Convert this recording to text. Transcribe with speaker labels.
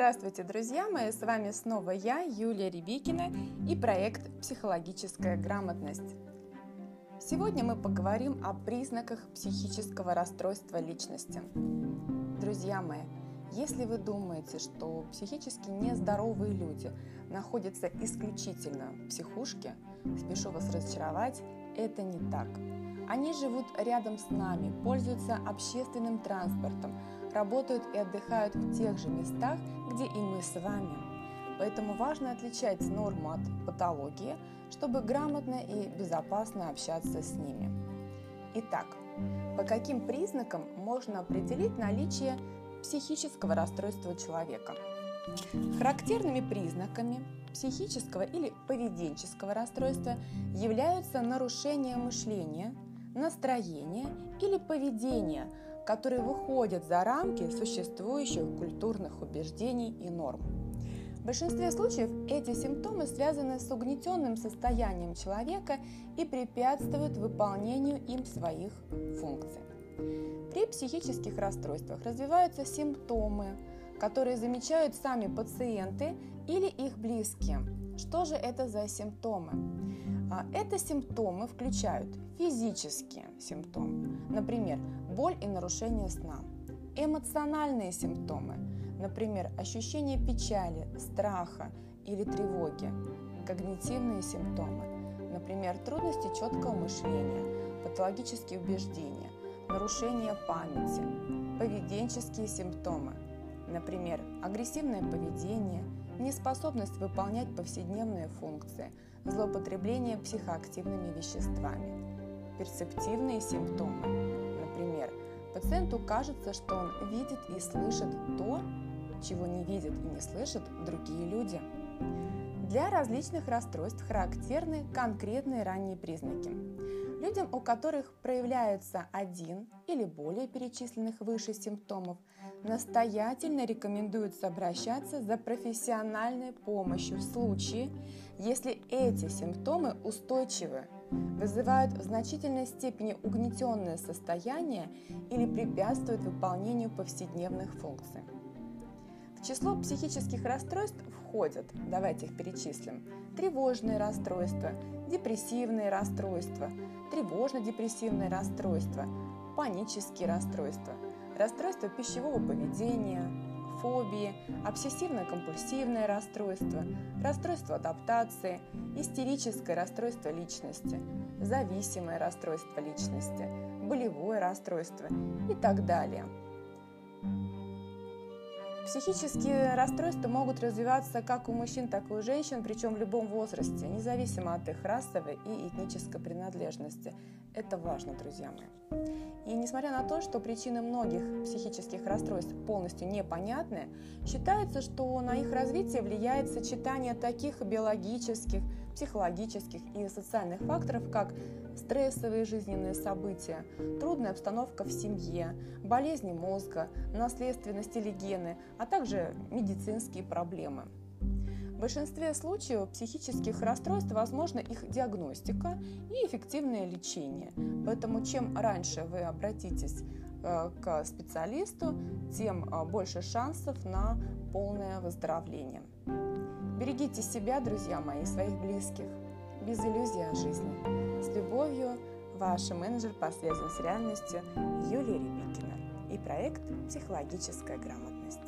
Speaker 1: Здравствуйте, друзья мои! С вами снова я, Юлия Рябикина и проект «Психологическая грамотность». Сегодня мы поговорим о признаках психического расстройства личности. Друзья мои, если вы думаете, что психически нездоровые люди находятся исключительно в психушке, спешу вас разочаровать, это не так. Они живут рядом с нами, пользуются общественным транспортом, работают и отдыхают в тех же местах, где и мы с вами. Поэтому важно отличать норму от патологии, чтобы грамотно и безопасно общаться с ними. Итак, по каким признакам можно определить наличие психического расстройства человека? Характерными признаками психического или поведенческого расстройства являются нарушение мышления, настроения или поведения, которые выходят за рамки существующих культурных убеждений и норм. В большинстве случаев эти симптомы связаны с угнетенным состоянием человека и препятствуют выполнению им своих функций. При психических расстройствах развиваются симптомы, которые замечают сами пациенты или их близкие. Что же это за симптомы? А, это симптомы включают физические симптомы, например, боль и нарушение сна, эмоциональные симптомы, например, ощущение печали, страха или тревоги, когнитивные симптомы, например, трудности четкого мышления, патологические убеждения, нарушение памяти, поведенческие симптомы, например, агрессивное поведение, неспособность выполнять повседневные функции, злоупотребление психоактивными веществами, перцептивные симптомы, например, пациенту кажется, что он видит и слышит то, чего не видят и не слышат другие люди. Для различных расстройств характерны конкретные ранние признаки. Людям, у которых проявляются один или более перечисленных выше симптомов, настоятельно рекомендуется обращаться за профессиональной помощью в случае, если эти симптомы устойчивы, вызывают в значительной степени угнетенное состояние или препятствуют выполнению повседневных функций. Число психических расстройств входят, давайте их перечислим, тревожные расстройства, депрессивные расстройства, тревожно-депрессивные расстройства, панические расстройства, расстройства пищевого поведения, фобии, обсессивно-компульсивное расстройство, расстройство адаптации, истерическое расстройство личности, зависимое расстройство личности, болевое расстройство и так далее – Психические расстройства могут развиваться как у мужчин, так и у женщин, причем в любом возрасте, независимо от их расовой и этнической принадлежности. Это важно, друзья мои. И несмотря на то, что причины многих психических расстройств полностью непонятны, считается, что на их развитие влияет сочетание таких биологических, психологических и социальных факторов, как стрессовые жизненные события, трудная обстановка в семье, болезни мозга, наследственность или гены, а также медицинские проблемы. В большинстве случаев психических расстройств возможна их диагностика и эффективное лечение. Поэтому чем раньше вы обратитесь э, к специалисту, тем э, больше шансов на полное выздоровление. Берегите себя, друзья мои, своих близких. Без иллюзий о жизни. С любовью, ваш менеджер по связям с реальностью Юлия Рябикина и проект «Психологическая грамотность».